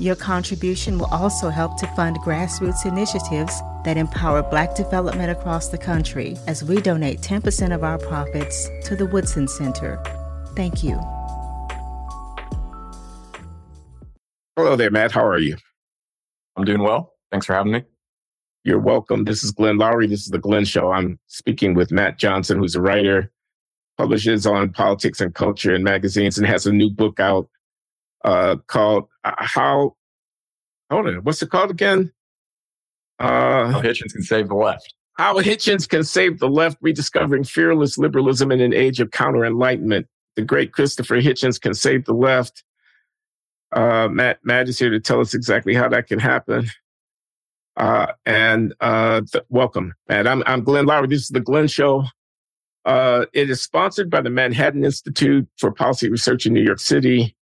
Your contribution will also help to fund grassroots initiatives that empower Black development across the country as we donate 10% of our profits to the Woodson Center. Thank you. Hello there, Matt. How are you? I'm doing well. Thanks for having me. You're welcome. This is Glenn Loury. This is The Glenn Show. I'm speaking with Matt Johnson, who's a writer, publishes on politics and culture in magazines, and has a new book out uh, called uh, How. Hold on. What's it called again? Uh, How Hitchens Can Save the Left. How Hitchens Can Save the Left, Rediscovering Fearless Liberalism in an Age of Counter Enlightenment. The great Christopher Hitchens Can Save the Left. Uh, Matt, Matt is here to tell us exactly how that can happen. Uh, and uh, th- welcome, Matt. I'm, I'm Glenn Loury. This is the Glenn Show. Uh, it is sponsored by the Manhattan Institute for Policy Research in New York City,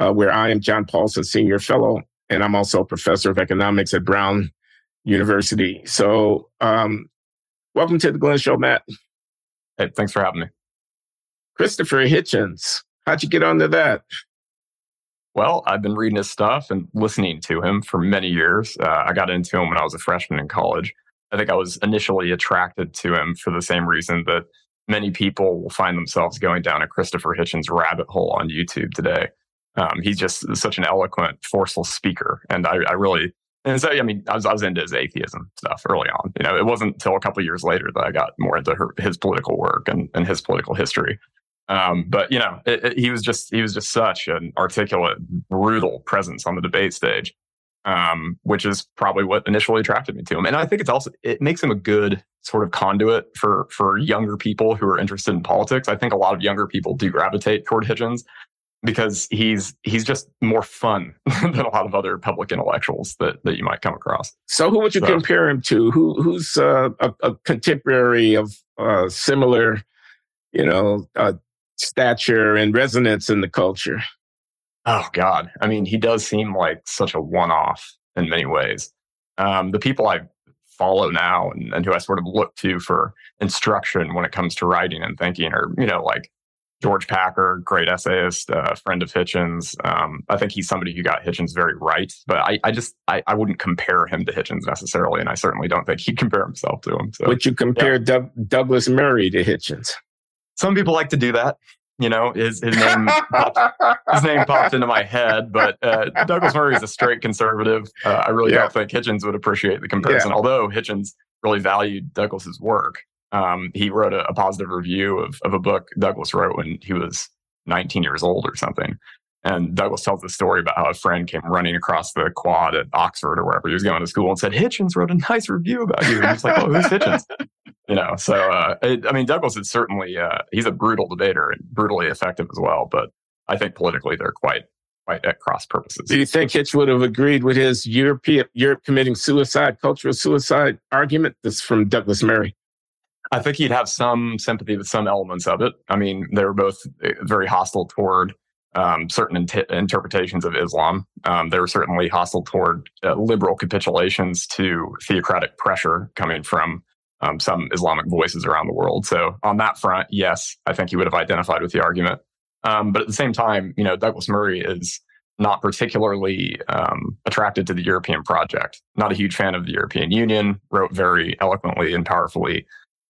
uh, where I am John Paulson, Senior Fellow, and I'm also a professor of economics at Brown University. So, um, welcome to the Glenn Show, Matt. Hey, thanks for having me. Christopher Hitchens, how'd you get onto that? Well, I've been reading his stuff and listening to him for many years. Uh, I got into him when I was a freshman in college. I think I was initially attracted to him for the same reason that many people will find themselves going down a Christopher Hitchens rabbit hole on YouTube today. Um, he's just such an eloquent, forceful speaker, and I, I, really and so I mean I was I was into his atheism stuff early on. You know, it wasn't until a couple years later that I got more into her, his political work and, and his political history. Um, but you know, it, it, he was just he was just such an articulate, brutal presence on the debate stage, um, which is probably what initially attracted me to him. And I think it's also it makes him a good sort of conduit for for younger people who are interested in politics. I think a lot of younger people do gravitate toward Hitchens because he's he's just more fun than a lot of other public intellectuals that that you might come across. So, who would you so, compare him to? Who who's uh, a, a, contemporary of uh, similar, you know, uh, stature and resonance in the culture? Oh God, I mean, he does seem like such a one-off in many ways. Um, the people I follow now and, and who I sort of look to for instruction when it comes to writing and thinking are, you know, like George Packer, great essayist, uh, friend of Hitchens. Um, I think he's somebody who got Hitchens very right, but I, I just I, I, wouldn't compare him to Hitchens necessarily, and I certainly don't think he'd compare himself to him. So, would you compare yeah. Doug, Douglas Murray to Hitchens? Some people like to do that. You know, his his name popped, his name popped into my head, but uh, Douglas Murray is a straight conservative. Uh, I really yeah. don't think Hitchens would appreciate the comparison, yeah. although Hitchens really valued Douglas's work. Um, he wrote a, a, positive review of, of a book Douglas wrote when he was 19 years old or something. And Douglas tells the story about how a friend came running across the quad at Oxford or wherever he was going to school and said, Hitchens wrote a nice review about you. And he's like, oh, who's Hitchens? you know, so, uh, it, I mean, Douglas is certainly, uh, he's a brutal debater and brutally effective as well. But I think politically they're quite, quite at cross purposes. Do you think Hitch would have agreed with his European, Europe committing suicide, cultural suicide argument? This from Douglas Murray. I think he'd have some sympathy with some elements of it. I mean, they were both eh, very hostile toward um, certain int- interpretations of Islam. Um, they were certainly hostile toward uh, liberal capitulations to theocratic pressure coming from um, some Islamic voices around the world. So on that front, yes, I think he would have identified with the argument. Um, but at the same time, you know, Douglas Murray is not particularly um, attracted to the European project. Not a huge fan of the European Union. Wrote very eloquently and powerfully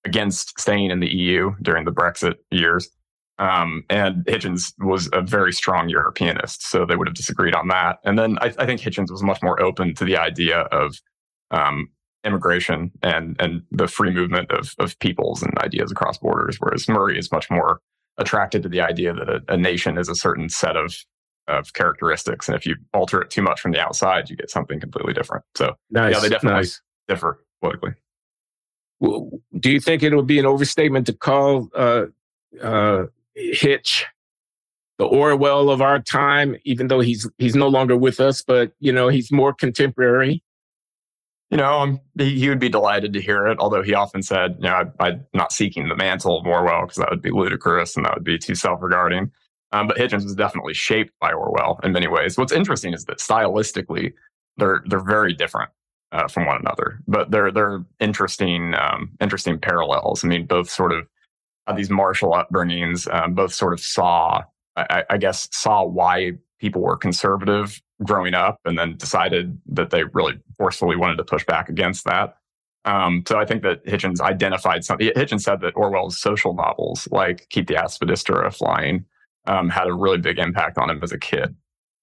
against staying in the EU during the Brexit years. Um, and Hitchens was a very strong Europeanist, so they would have disagreed on that. And then I, I think Hitchens was much more open to the idea of um, immigration and and the free movement of of peoples and ideas across borders, whereas Murray is much more attracted to the idea that a, a nation is a certain set of of characteristics, and if you alter it too much from the outside, you get something completely different. So nice, yeah, they definitely nice. differ politically do you think it would be an overstatement to call uh, uh, Hitch the Orwell of our time, even though he's he's no longer with us, but you know he's more contemporary? you know, um, he, he, would be delighted to hear it. Although he often said, you know, I, am not seeking the mantle of Orwell because that would be ludicrous and that would be too self-regarding. Um, but Hitchens was definitely shaped by Orwell in many ways. What's interesting is that stylistically, they're they're very different uh, from one another, but they're they're interesting um, interesting parallels. I mean, both sort of had these martial upbringings, um, both sort of saw, I, I guess, saw why people were conservative growing up and then decided that they really forcefully wanted to push back against that. Um, so I think that Hitchens identified something. Hitchens said that Orwell's social novels, like Keep the Aspidistra Flying, um, had a really big impact on him as a kid.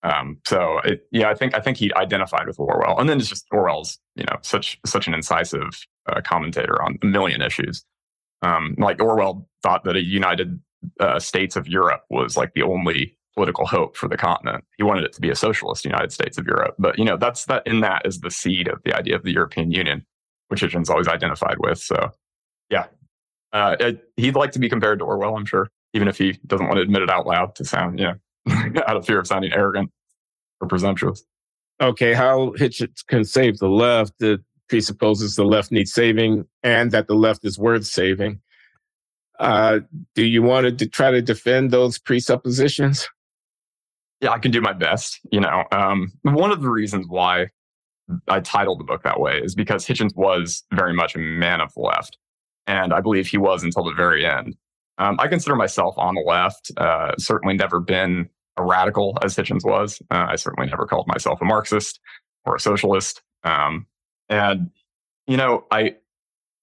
Um, so it, yeah, I think I think he identified with Orwell, and then it's just Orwell's you know such such an incisive uh, commentator on a million issues. Um, like Orwell thought that a united uh, states of Europe was like the only political hope for the continent. He wanted it to be a socialist United States of Europe. But you know, that's that in that is the seed of the idea of the European Union, which Hitchens always identified with. So yeah. Uh, it, he'd like to be compared to Orwell, I'm sure, even if he doesn't want to admit it out loud to sound, you know, out of fear of sounding arrogant or presumptuous. Okay, how Hitchens can save the left it presupposes the left needs saving and that the left is worth saving. Uh, do you want to try to defend those presuppositions? yeah, I can do my best. You know, um, one of the reasons why I titled the book that way is because Hitchens was very much a man of the left. And I believe he was until the very end. Um, I consider myself on the left, uh, certainly never been a radical as Hitchens was. Uh, I certainly never called myself a Marxist or a socialist. Um, and, you know, I,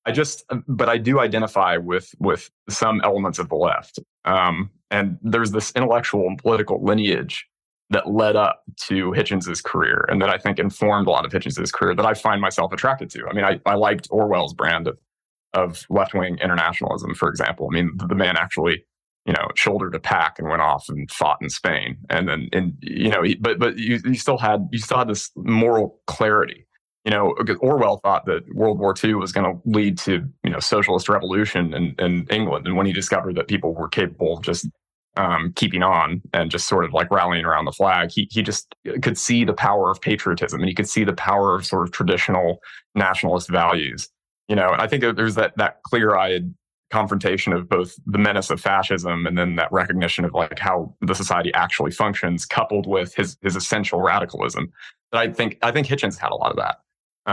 I just, but I do identify with, with some elements of the left. Um, and there's this intellectual and political lineage that led up to Hitchens's career and that I think informed a lot of Hitchens's career that I find myself attracted to. I mean, I, I liked Orwell's brand of, of left wing internationalism, for example. I mean, the, the, man actually, you know, shouldered a pack and went off and fought in Spain. And then, and, you know, but, but you, you still had, you still had this moral clarity. You know, Orwell thought that World War II was going to lead to, you know, socialist revolution in, in England. And when he discovered that people were capable of just um, keeping on and just sort of like rallying around the flag. He he just could see the power of patriotism and he could see the power of sort of traditional nationalist values. You know, and I think there's that that clear eyed confrontation of both the menace of fascism and then that recognition of like how the society actually functions, coupled with his his essential radicalism. That I think I think Hitchens had a lot of that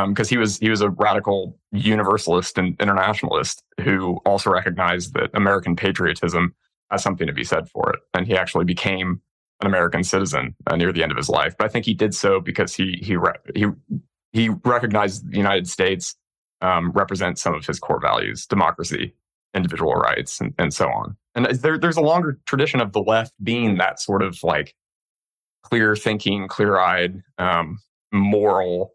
because um, he was he was a radical universalist and internationalist who also recognized that American patriotism has something to be said for it. And he actually became an American citizen uh, near the end of his life. But I think he did so because he he he he recognized the United States um, represents some of his core values: democracy, individual rights, and, and so on. And there, there's a longer tradition of the left being that sort of like clear thinking, clear eyed, um, moral,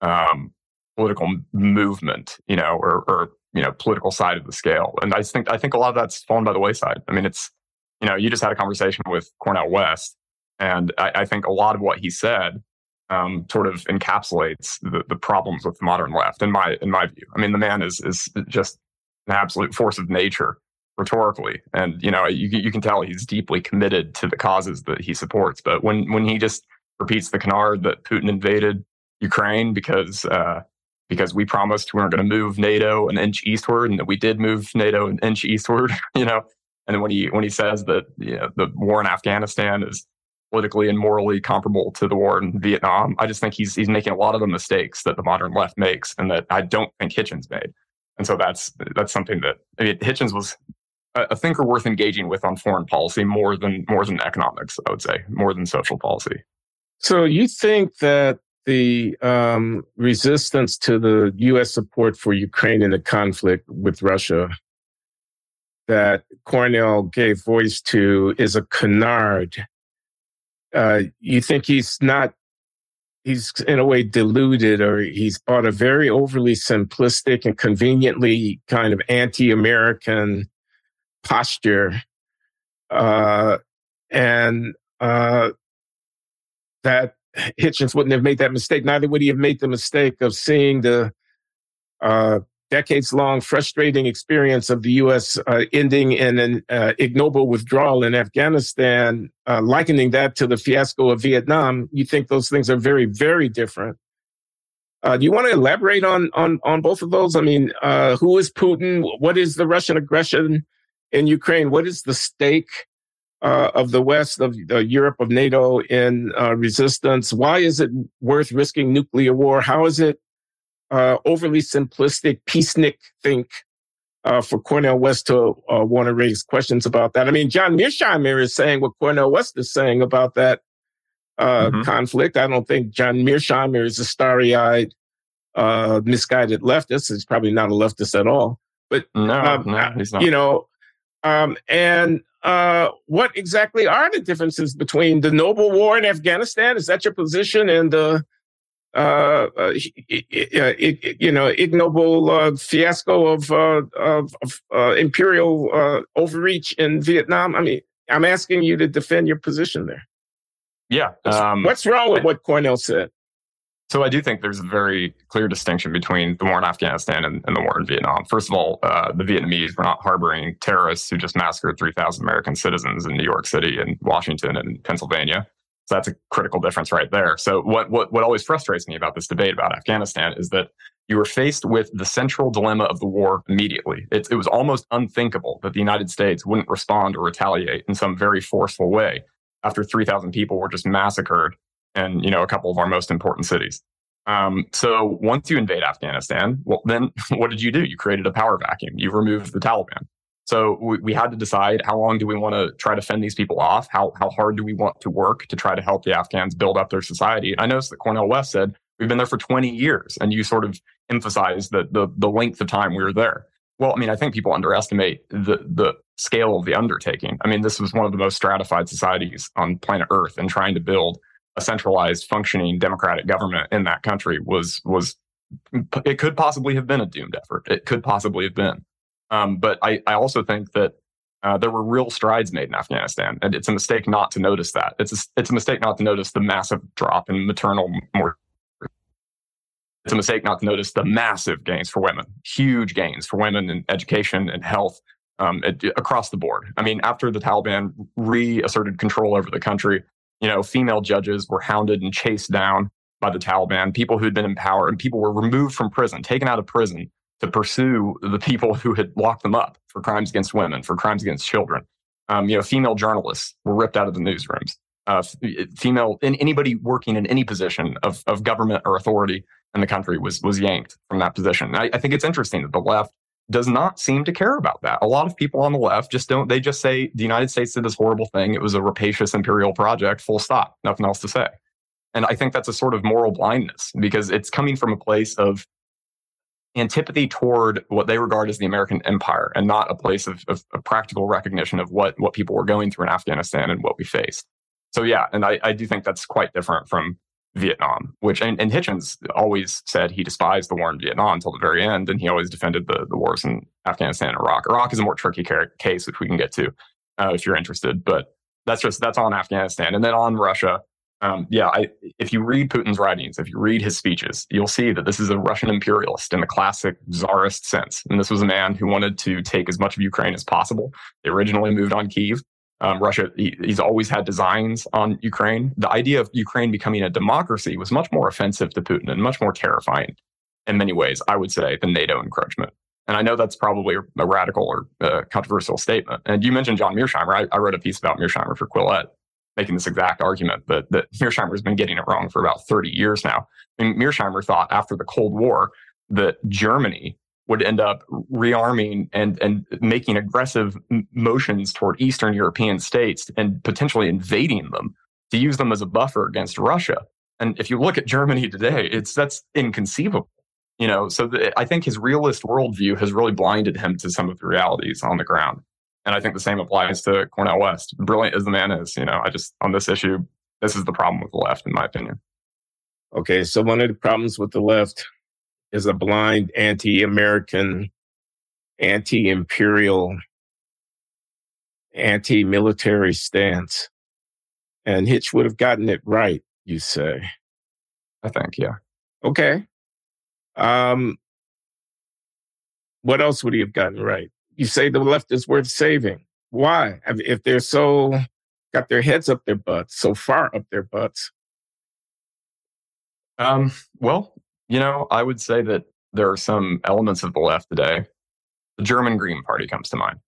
um, political movement, you know, or, or you know political side of the scale. And I think I think a lot of that's fallen by the wayside. I mean, it's you know you just had a conversation with Cornel West, and I, I think a lot of what he said um, sort of encapsulates the, the problems with the modern left. In my in my view, I mean, the man is is just an absolute force of nature rhetorically, and you know you you can tell he's deeply committed to the causes that he supports. But when when he just repeats the canard that Putin invaded Ukraine because uh, because we promised we weren't going to move NATO an inch eastward, and that we did move NATO an inch eastward. You know, and then when he when he says that you know, the war in Afghanistan is politically and morally comparable to the war in Vietnam, I just think he's he's making a lot of the mistakes that the modern left makes, and that I don't think Hitchens made. And so that's that's something that I mean, Hitchens was a, a thinker worth engaging with on foreign policy more than more than economics. I would say more than social policy. So you think that the um, resistance to the U.S. support for Ukraine in the conflict with Russia that Cornel gave voice to is a canard. Uh, you think he's not, he's in a way deluded or he's bought a very overly simplistic and conveniently kind of anti American posture. Uh, and uh, that Hitchens wouldn't have made that mistake. Neither would he have made the mistake of seeing the uh, decades long frustrating experience of the U.S. Uh, ending in an uh, ignoble withdrawal in Afghanistan, uh, likening that to the fiasco of Vietnam. You think those things are very, very different. Uh, do you want to elaborate on on on both of those? I mean, uh, who is Putin? What is the Russian aggression in Ukraine? What is the stake uh, of the West, of Europe, of NATO in resistance? Why is it worth risking nuclear war? How is it uh, overly simplistic, peacenik think uh, for Cornel West to want to raise questions about that? I mean, John Mearsheimer is saying what Cornel West is saying about that uh, mm-hmm. conflict. I don't think John Mearsheimer is a starry eyed, uh, misguided leftist. He's probably not a leftist at all. But, no, um, no, he's not. You know, um, and uh, what exactly are the differences between the noble war in Afghanistan? Is that your position? And the, uh, you know, ignoble uh, fiasco of, uh, of, of uh, imperial uh, overreach in Vietnam? I mean, I'm asking you to defend your position there. Yeah. Um, What's wrong with what Cornel said? So I do think there's a very clear distinction between the war in Afghanistan and, and the war in Vietnam. First of all, uh, the Vietnamese were not harboring terrorists who just massacred 3,000 American citizens in New York City and Washington and Pennsylvania. So that's a critical difference right there. So what, what, what always frustrates me about this debate about Afghanistan is that you were faced with the central dilemma of the war immediately. It, it was almost unthinkable that the United States wouldn't respond or retaliate in some very forceful way after 3,000 people were just massacred in, you know, a couple of our most important cities. Um, so once you invade Afghanistan, well, then what did you do? You created a power vacuum. You removed the Taliban. So we, we had to decide how long do we want to try to fend these people off? How, how hard do we want to work to try to help the Afghans build up their society? I noticed that Cornel West said, we've been there for 20 years. And you sort of emphasized the, the, the length of time we were there. Well, I mean, I think people underestimate the the scale of the undertaking. I mean, this was one of the most stratified societies on planet Earth, and trying to build a centralized, functioning democratic government in that country was was it could possibly have been a doomed effort. It could possibly have been. Um, but I, I also think that uh, there were real strides made in Afghanistan, and it's a mistake not to notice that. It's a, it's a mistake not to notice the massive drop in maternal mortality it's a mistake not to notice the massive gains for women, huge gains for women in education and health um, across the board. I mean, after the Taliban reasserted control over the country, you know, female judges were hounded and chased down by the Taliban. People who'd been in power and people were removed from prison, taken out of prison to pursue the people who had locked them up for crimes against women, for crimes against children. Um, you know, female journalists were ripped out of the newsrooms. Uh, female, anybody working in any position of, of government or authority in the country was was yanked from that position. I, I think it's interesting that the left does not seem to care about that. A lot of people on the left just don't. They just say the United States did this horrible thing. It was a rapacious imperial project. Full stop. Nothing else to say. And I think that's a sort of moral blindness because it's coming from a place of antipathy toward what they regard as the American empire and not a place of, of, of, practical recognition of what, what people were going through in Afghanistan and what we faced. So yeah, and I, I do think that's quite different from Vietnam, which and, and, Hitchens always said he despised the war in Vietnam until the very end, and he always defended the, the wars in Afghanistan and Iraq. Iraq is a more tricky case, which we can get to uh, if you're interested. But that's just that's on Afghanistan, and then on Russia. Um, yeah, I, if you read Putin's writings, if you read his speeches, you'll see that this is a Russian imperialist in the classic czarist sense. And this was a man who wanted to take as much of Ukraine as possible. They originally moved on Kiev. Um, Russia, he, he's always had designs on Ukraine. The idea of Ukraine becoming a democracy was much more offensive to Putin and much more terrifying in many ways, I would say, than NATO encroachment. And I know that's probably a radical or uh, controversial statement. And you mentioned John Mearsheimer. I, I, wrote a piece about Mearsheimer for Quillette, making this exact argument that, that Mearsheimer has been getting it wrong for about 30 years now. Mean, Mearsheimer thought after the Cold War that Germany would end up rearming and and making aggressive motions toward Eastern European states and potentially invading them to use them as a buffer against Russia. And if you look at Germany today, it's that's inconceivable. You know, so the, I think his realist worldview has really blinded him to some of the realities on the ground. And I think the same applies to Cornel West. Brilliant as the man is, you know, I just on this issue, this is the problem with the left, in my opinion. Okay, so one of the problems with the left is a blind anti-American, anti-imperial, anti-military stance. And Hitch would have gotten it right, you say. I think, yeah. Okay. Um, what else would he have gotten right? You say the left is worth saving. Why? If they're so got their heads up their butts, so far up their butts. Um, well, you know, I would say that there are some elements of the left today. The German Green Party comes to mind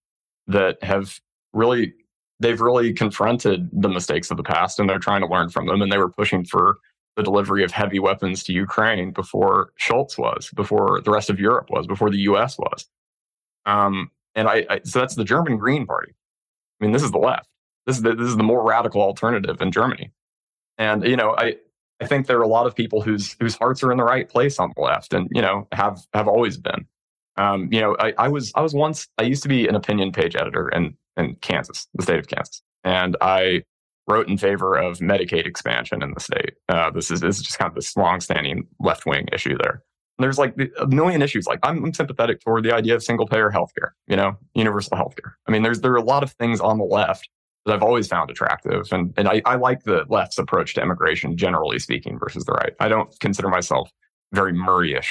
that have really they've really confronted the mistakes of the past and they're trying to learn from them and they were pushing for the delivery of heavy weapons to Ukraine before Scholz was, before the rest of Europe was, before the US was. Um, and I, I, so that's the German Green Party. I mean, this is the left. This is the, this is the more radical alternative in Germany. And you know, I I think there are a lot of people whose whose hearts are in the right place on the left, and you know, have have always been. Um, you know, I, I was I was once I used to be an opinion page editor in in Kansas, the state of Kansas, and I wrote in favor of Medicaid expansion in the state. Uh, this is this is just kind of this long-standing left-wing issue there. There's like a million issues. Like I'm, I'm sympathetic toward the idea of single-payer healthcare. You know, universal healthcare. I mean, there's there are a lot of things on the left that I've always found attractive, and and I, I like the left's approach to immigration, generally speaking, versus the right. I don't consider myself very Murrayish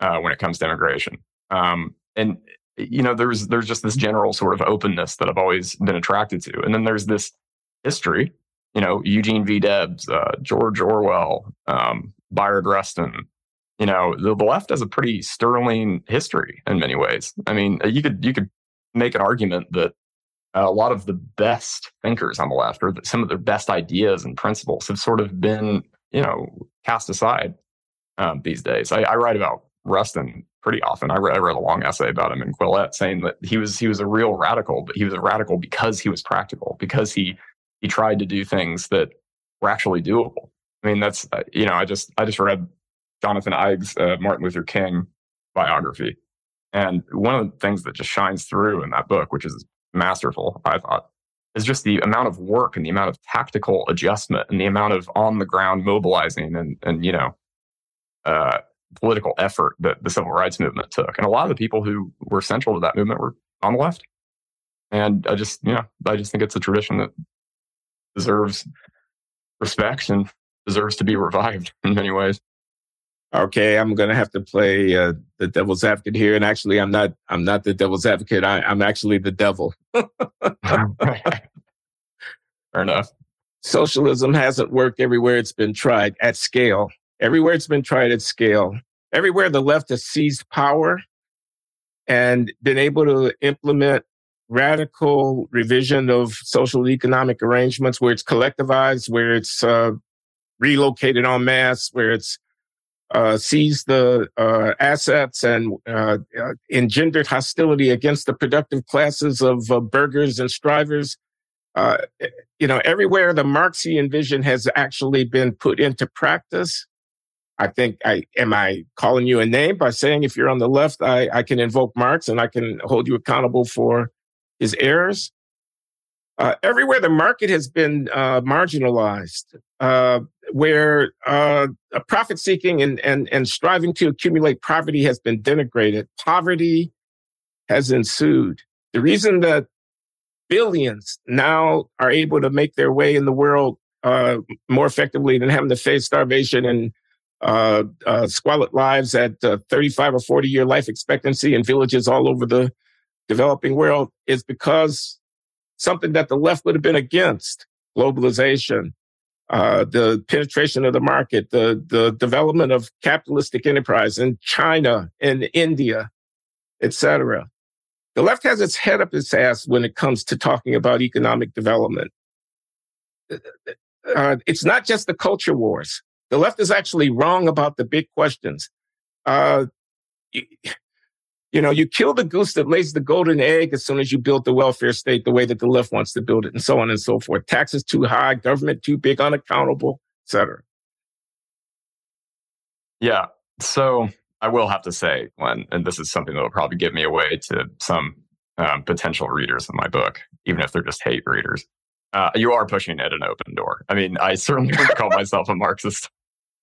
uh, when it comes to immigration. Um, and you know, there's there's just this general sort of openness that I've always been attracted to, and then there's this history. You know, Eugene V. Debs, uh, George Orwell, um, Bayard Rustin. You know, the, left has a pretty sterling history in many ways. I mean, you could you could make an argument that a lot of the best thinkers on the left, or some of their best ideas and principles, have sort of been, you know, cast aside um, these days. I, I, write about Rustin pretty often. I, I wrote a long essay about him in Quillette, saying that he was he was a real radical, but he was a radical because he was practical, because he he tried to do things that were actually doable. I mean, that's uh, you know, I just I just read Jonathan Eig's uh, Martin Luther King biography, and one of the things that just shines through in that book, which is masterful, I thought, is just the amount of work and the amount of tactical adjustment and the amount of on the ground mobilizing and and you know, uh, political effort that the civil rights movement took. And a lot of the people who were central to that movement were on the left. And I just, you know, I just think it's a tradition that deserves respect and deserves to be revived in many ways. Okay, I'm going to have to play uh, the devil's advocate here, and actually, I'm not. I'm not the devil's advocate. I, am actually the devil. Fair enough. Socialism hasn't worked everywhere it's been tried at scale. Everywhere it's been tried at scale. Everywhere the left has seized power and been able to implement radical revision of social economic arrangements where it's collectivized, where it's uh, relocated en masse, where it's uh, seized the uh, assets and uh, uh, engendered hostility against the productive classes of uh, burghers and strivers. you know, everywhere the Marxian vision has actually been put into practice. I think I am I calling you a name by saying if you're on the left, I, I can invoke Marx and I can hold you accountable for his errors. Uh, everywhere the market has been uh, marginalized, uh, where uh, profit seeking and, and, and striving to accumulate poverty has been denigrated, poverty has ensued. The reason that billions now are able to make their way in the world uh, more effectively than having to face starvation and uh, squalid lives at 35 or 40 year life expectancy in villages all over the developing world is because something that the left would have been against globalization, uh, the penetration of the market, the, the development of capitalistic enterprise in China and India, etc. The left has its head up its ass when it comes to talking about economic development. Uh, it's not just the culture wars. The left is actually wrong about the big questions. Uh, you know, you kill the goose that lays the golden egg as soon as you build the welfare state the way that the left wants to build it, and so on and so forth. Taxes too high, government too big, unaccountable, etc. Yeah. So I will have to say, when, and this is something that will probably give me away to some um, potential readers of my book, even if they're just hate readers. Uh, you are pushing at an open door. I mean, I certainly wouldn't call myself a Marxist.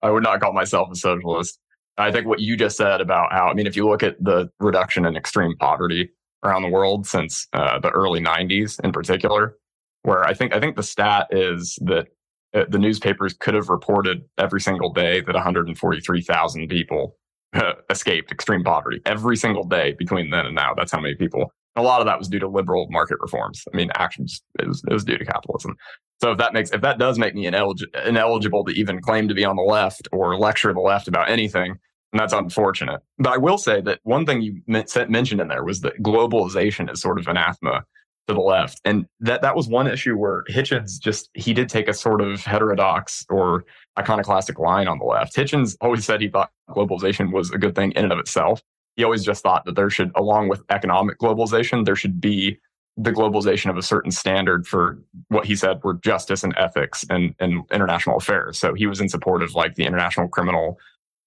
I would not call myself a socialist. I think what you just said about how, I mean, if you look at the reduction in extreme poverty around the world since uh, the early 90s in particular, where I think, I think the stat is that uh, the newspapers could have reported every single day that 143,000 people uh, escaped extreme poverty every single day between then and now. That's how many people. A lot of that was due to liberal market reforms. I mean, actions, it was, it was due to capitalism. So if that makes if that does make me inelig- ineligible to even claim to be on the left or lecture the left about anything, And that's unfortunate. But I will say that one thing you mentioned in there was that globalization is sort of anathema to the left. And that, that was one issue where Hitchens just, he did take a sort of heterodox or iconoclastic line on the left. Hitchens always said he thought globalization was a good thing in and of itself. He always just thought that there should, along with economic globalization, there should be the globalization of a certain standard for what he said were justice and ethics and, and international affairs. So he was in support of like the International Criminal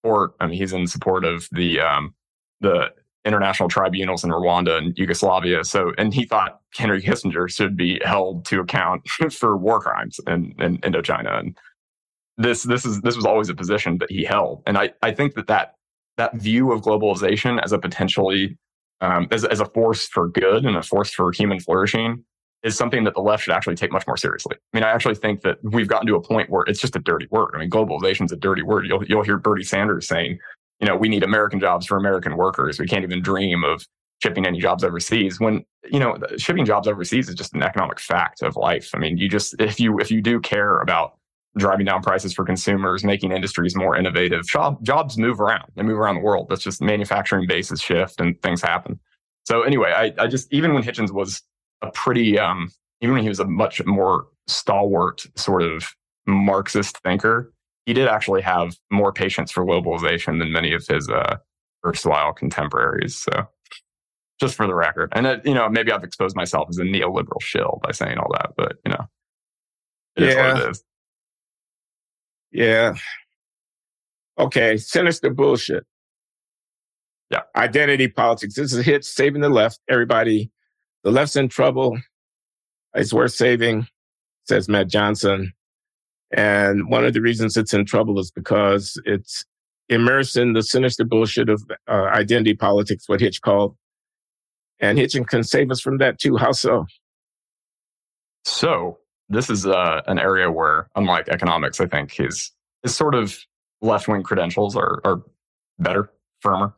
Court. I mean, he's in support of the um, the international tribunals in Rwanda and Yugoslavia. So, and he thought Henry Kissinger should be held to account for war crimes in, in Indochina. And this this is this was always a position that he held. And I I think that that that view of globalization as a potentially um, as, as a force for good and a force for human flourishing is something that the left should actually take much more seriously. I mean, I actually think that we've gotten to a point where it's just a dirty word. I mean, globalization is a dirty word. You'll, you'll hear Bernie Sanders saying, you know, we need American jobs for American workers. We can't even dream of shipping any jobs overseas when, you know, shipping jobs overseas is just an economic fact of life. I mean, you just, if you, if you do care about driving down prices for consumers, making industries more innovative. Job, jobs move around. They move around the world. That's just manufacturing bases shift and things happen. So anyway, I, I just even when Hitchens was a pretty um, even when he was a much more stalwart sort of Marxist thinker, he did actually have more patience for globalization than many of his uh, erstwhile contemporaries. So just for the record, and it, you know maybe I've exposed myself as a neoliberal shill by saying all that, but you know, it yeah. Yeah. Okay. Sinister bullshit. Yeah. Identity politics. This is a hit saving the left. Everybody, the left's in trouble. It's worth saving, says Matt Johnson. And one of the reasons it's in trouble is because it's immersed in the sinister bullshit of uh, identity politics, what Hitch called. And Hitchin can save us from that too. How so? So this is uh, an area where, unlike economics, I think his his sort of left wing credentials are are better, firmer.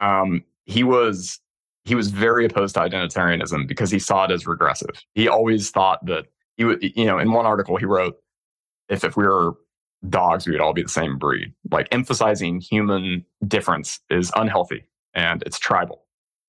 Um, he was he was very opposed to identitarianism because he saw it as regressive. He always thought that he would, you know, in one article he wrote, if if we were dogs, we would all be the same breed. Like emphasizing human difference is unhealthy and it's tribal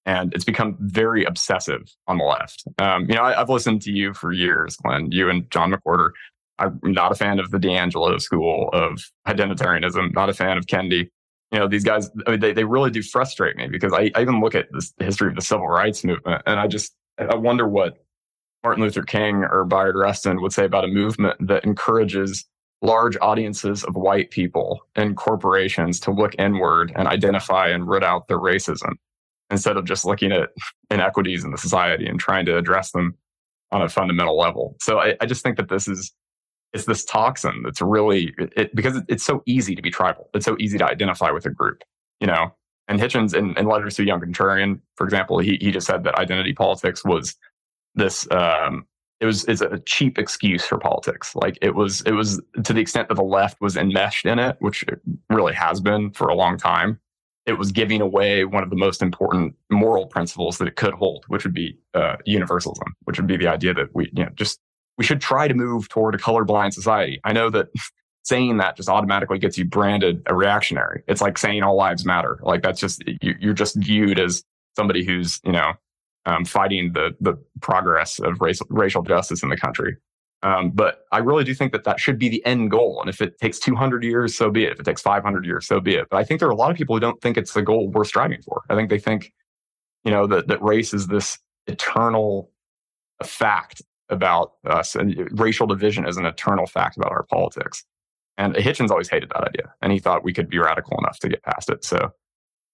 and it's become very obsessive on the left. Um, you know, I, have listened to you for years, Glenn, you and John McWhorter. I'm not a fan of the DiAngelo school of identitarianism, not a fan of Kendi. You know, these guys, I mean, they, they really do frustrate me because I, I even look at this, the history of the civil rights movement and I just, I wonder what Martin Luther King or Bayard Rustin would say about a movement that encourages large audiences of white people and corporations to look inward and identify and root out their racism instead of just looking at inequities in the society and trying to address them on a fundamental level. So I, I just think that this is it's this toxin that's really it, because it's so easy to be tribal. It's so easy to identify with a group, you know. And Hitchens in, in Letters to Young Contrarian, for example, he he just said that identity politics was this um, it was it's a cheap excuse for politics. Like it was it was to the extent that the left was enmeshed in it, which it really has been for a long time it was giving away one of the most important moral principles that it could hold, which would be uh, universalism, which would be the idea that we, you know, just we should try to move toward a colorblind society. I know that saying that just automatically gets you branded a reactionary. It's like saying all lives matter. Like that's just you, are just viewed as somebody who's you know um, fighting the the progress of racial racial justice in the country. Um, but I really do think that that should be the end goal. And if it takes 200 years, so be it. If it takes 500 years, so be it. But I think there are a lot of people who don't think it's the goal we're striving for. I think they think, you know, that, that race is this eternal fact about us and racial division is an eternal fact about our politics. And Hitchens always hated that idea. And he thought we could be radical enough to get past it. So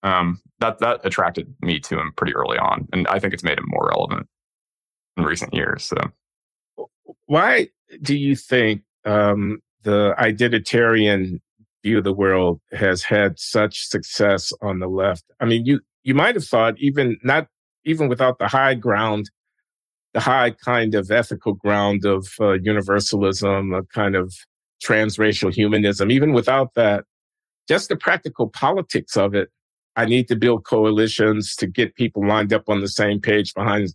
um, that, that attracted me to him pretty early on. And I think it's made him more relevant in recent years. So why do you think um, the identitarian view of the world has had such success on the left? I mean, you you might have thought even not even without the high ground, the high kind of ethical ground of uh, universalism, a kind of transracial humanism, even without that, just the practical politics of it. I need to build coalitions to get people lined up on the same page behind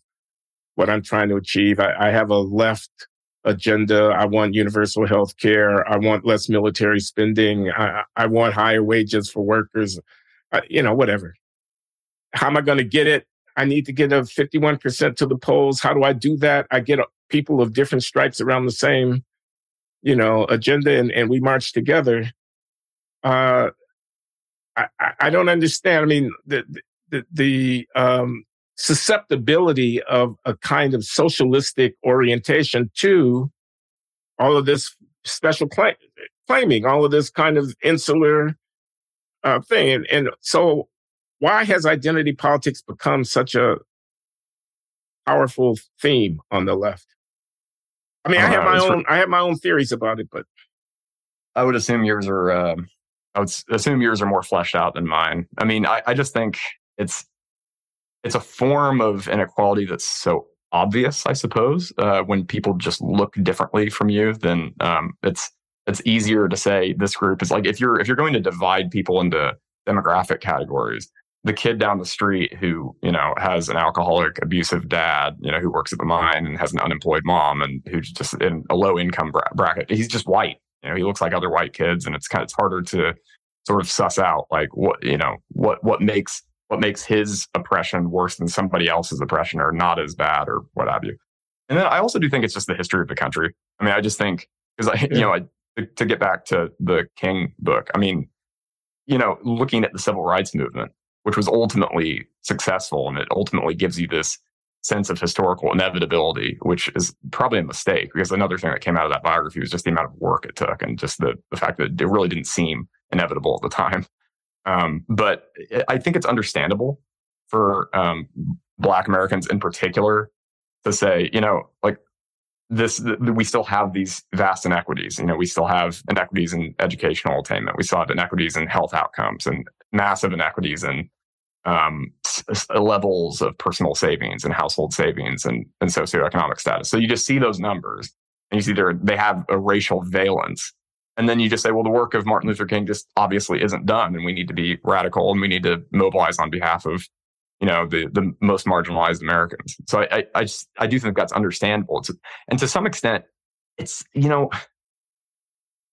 what I'm trying to achieve. I, I have a left agenda. I want universal health care. I want less military spending. I, I want higher wages for workers. I, you know, whatever. How am I going to get it? I need to get a 51% to the polls. How do I do that? I get people of different stripes around the same, you know, agenda and, and we march together. Uh, I, I don't understand. I mean, the, the, the um, susceptibility of a kind of socialistic orientation to all of this special claim, claiming, all of this kind of insular uh, thing. And, and so, why has identity politics become such a powerful theme on the left? I mean, I, I have my own, I have my own theories about it, but I would assume yours are. Um, I would assume yours are more fleshed out than mine. I mean, I, I just think it's it's a form of inequality that's so obvious, I suppose. Uh, when people just look differently from you, then um, it's it's easier to say this group is like if you're if you're going to divide people into demographic categories, the kid down the street who you know has an alcoholic, abusive dad, you know, who works at the mine and has an unemployed mom and who's just in a low income bracket, he's just white. You know, he looks like other white kids, and it's kind of it's harder to sort of suss out like what you know what what makes what makes his oppression worse than somebody else's oppression or not as bad or what have you. And then I also do think it's just the history of the country. I mean, I just think because I, yeah. you know, I, to get back to the King book, I mean, you know, looking at the civil rights movement, which was ultimately successful and it ultimately gives you this sense of historical inevitability, which is probably a mistake because another thing that came out of that biography was just the amount of work it took and just the, the fact that it really didn't seem inevitable at the time. Um, but I think it's understandable for um, Black Americans in particular to say, you know, like this, th- we still have these vast inequities. You know, we still have inequities in educational attainment. We still have inequities in health outcomes and massive inequities in um, s- levels of personal savings and household savings and, and socioeconomic status. So you just see those numbers and you see they have a racial valence and then you just say, well, the work of Martin Luther King just obviously isn't done, and we need to be radical and we need to mobilize on behalf of, you know, the the most marginalized Americans. So I I, I just I do think that's understandable. It's, and to some extent, it's you know,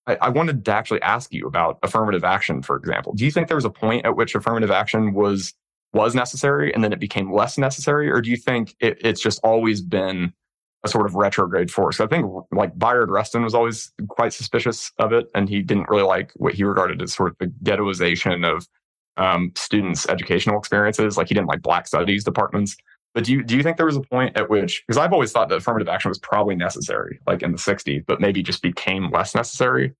I, I wanted to actually ask you about affirmative action, for example. Do you think there was a point at which affirmative action was was necessary and then it became less necessary, or do you think it, it's just always been a sort of retrograde force. I think like Bayard Rustin was always quite suspicious of it, and he didn't really like what he regarded as sort of the ghettoization of um, students' educational experiences. Like he didn't like black studies departments. But do you do you think there was a point at which because I've always thought that affirmative action was probably necessary, like in the '60s, but maybe just became less necessary.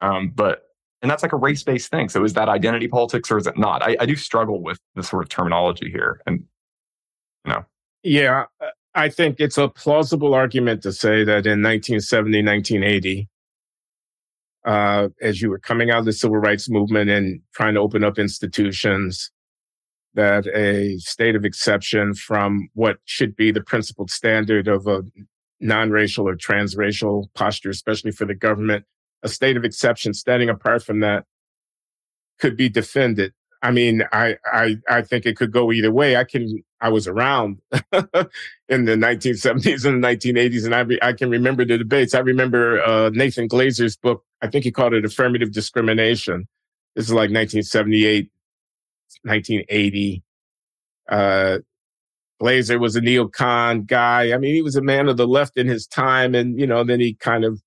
Um, but and that's like a race based thing. So is that identity politics or is it not? I, I do struggle with the sort of terminology here, and you know. Yeah, I think it's a plausible argument to say that in 1970, 1980, uh, as you were coming out of the civil rights movement and trying to open up institutions, that a state of exception from what should be the principled standard of a non-racial or transracial posture, especially for the government, a state of exception standing apart from that could be defended. I mean, I, I, I think it could go either way. I can, I was around in the 1970s and the 1980s, and I, re, I can remember the debates. I remember uh, Nathan Glazer's book. I think he called it Affirmative Discrimination. This is like 1978, 1980. Uh, Glazer was a neocon guy. I mean, he was a man of the left in his time, and you know, then he kind of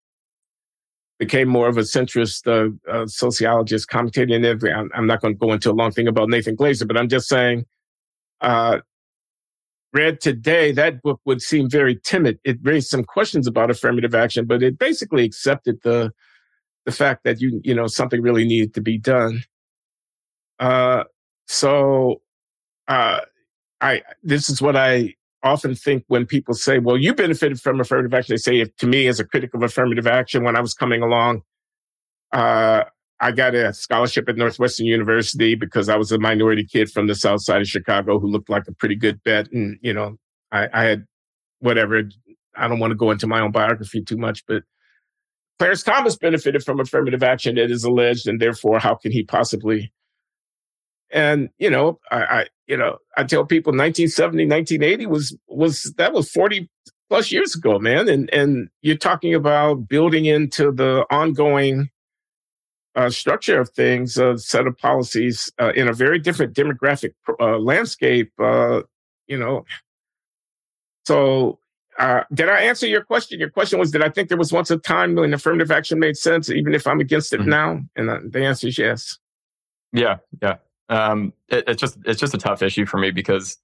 became more of a centrist uh, uh, sociologist, commentator, and everything. I'm, I'm not going to go into a long thing about Nathan Glazer, but I'm just saying, uh, read today, that book would seem very timid. It raised some questions about affirmative action, but it basically accepted the the fact that you you know something really needed to be done. Uh, so, uh, I this is what I often think when people say, well, you benefited from affirmative action, they say, to me, as a critic of affirmative action, when I was coming along, uh, I got a scholarship at Northwestern University because I was a minority kid from the south side of Chicago who looked like a pretty good bet. And, you know, I, I had whatever. I don't want to go into my own biography too much, but Clarence Thomas benefited from affirmative action, it is alleged, and therefore, how can he possibly and, you know, I, I, you know, I tell people 1970, 1980 was, was, that was 40, plus years ago, man. And and you're talking about building into the ongoing uh, structure of things, a set of policies uh, in a very different demographic uh, landscape. Uh, you know, so uh, did I answer your question? Your question was, did I think there was once a time when affirmative action made sense, even if I'm against it mm-hmm. now? And uh, the answer is yes. Yeah, yeah. Um, it, it's just it's just a tough issue for me because,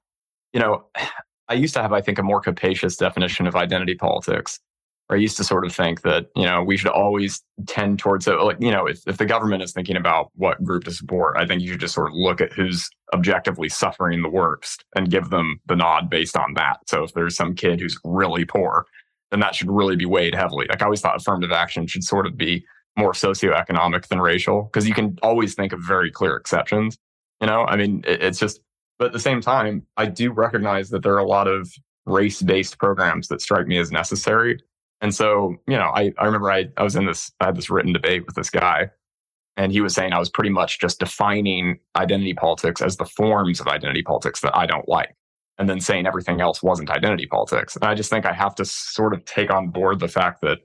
you know, I used to have, I think, a more capacious definition of identity politics. I used to sort of think that, you know, we should always tend towards it. Like, you know, if, if the government is thinking about what group to support, I think you should just sort of look at who's objectively suffering the worst and give them the nod based on that. So if there's some kid who's really poor, then that should really be weighed heavily. Like I always thought affirmative action should sort of be more socioeconomic than racial because you can always think of very clear exceptions. You know, I mean, it, it's just, but at the same time, I do recognize that there are a lot of race based programs that strike me as necessary and so, you know, I, I remember I, I was in this, I had this written debate with this guy, and he was saying I was pretty much just defining identity politics as the forms of identity politics that I don't like, and then saying everything else wasn't identity politics. And I just think I have to sort of take on board the fact that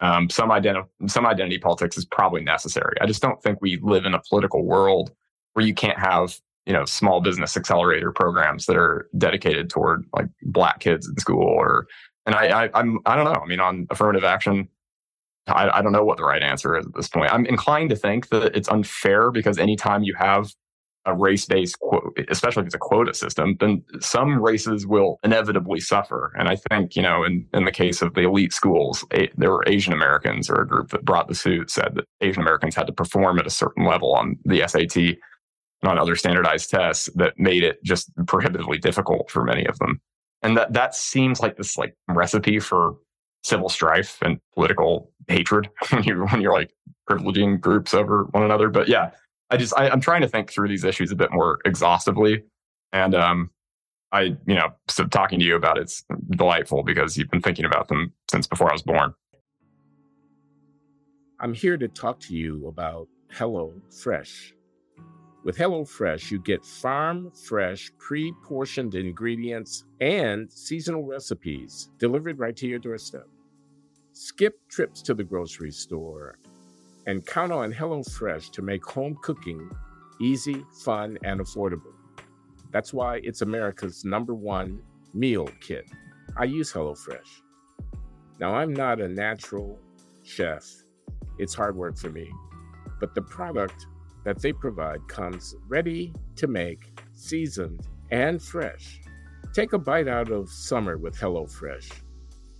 um, some, identi- some identity politics is probably necessary. I just don't think we live in a political world where you can't have you know small business accelerator programs that are dedicated toward like black kids in school or and I, I I'm I don't know. I mean, on affirmative action, I, I don't know what the right answer is at this point. I'm inclined to think that it's unfair because anytime you have a race-based, especially if it's a quota system, then some races will inevitably suffer. And I think, you know, in, in the case of the elite schools, a, there were Asian Americans or a group that brought the suit said that Asian Americans had to perform at a certain level on the SAT on other standardized tests that made it just prohibitively difficult for many of them and that that seems like this like recipe for civil strife and political hatred when you when you're like privileging groups over one another. But yeah, I just I, am trying to think through these issues a bit more exhaustively, and um, I you know so talking to you about it's delightful because you've been thinking about them since before I was born. I'm here to talk to you about Hello Fresh. With HelloFresh, you get farm fresh, pre portioned ingredients and seasonal recipes delivered right to your doorstep. Skip trips to the grocery store and count on HelloFresh to make home cooking easy, fun, and affordable. That's why it's America's number one meal kit. I use HelloFresh. Now, I'm not a natural chef, it's hard work for me, but the product that they provide comes ready to make, seasoned, and fresh. Take a bite out of summer with HelloFresh.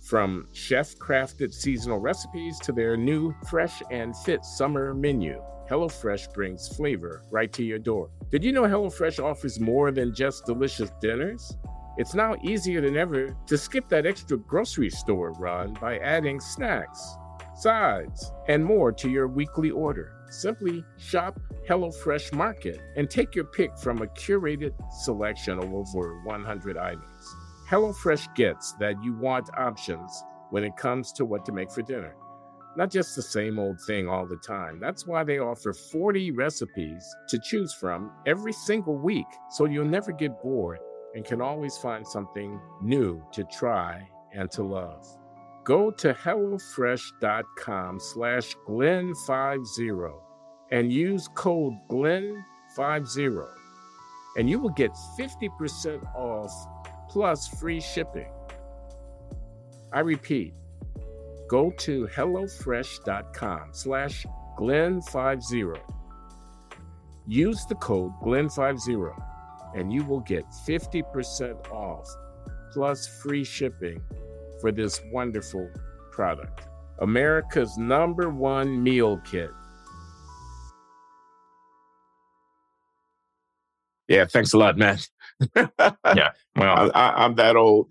From chef crafted seasonal recipes to their new fresh and fit summer menu, HelloFresh brings flavor right to your door. Did you know HelloFresh offers more than just delicious dinners? It's now easier than ever to skip that extra grocery store run by adding snacks, sides, and more to your weekly order. Simply shop HelloFresh Market and take your pick from a curated selection of over 100 items. HelloFresh gets that you want options when it comes to what to make for dinner. Not just the same old thing all the time. That's why they offer 40 recipes to choose from every single week, so you'll never get bored and can always find something new to try and to love. Go to HelloFresh.com slash Glenn50 and use code Glenn50 and you will get 50% off plus free shipping. I repeat, go to HelloFresh.com slash Glenn50. Use the code Glenn50 and you will get 50% off plus free shipping for this wonderful product. America's number one meal kit. Yeah, thanks a lot, man. yeah, well, I, am that old.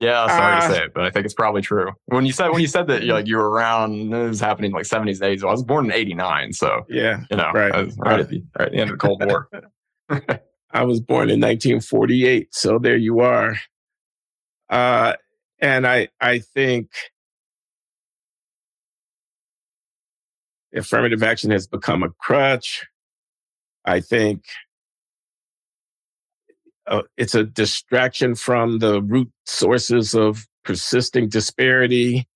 Yeah, sorry uh, to say it, but I think it's probably true. When you said when you said that you like you were around, it was happening like 70s, 80s. Well, I was born in '89, so yeah, you know, right, right, right, at the, right at the end of the Cold War. I was born in 1948, so there you are. Uh, and I, I think affirmative action has become a crutch. I think uh, it's a distraction from the root sources of persisting disparity.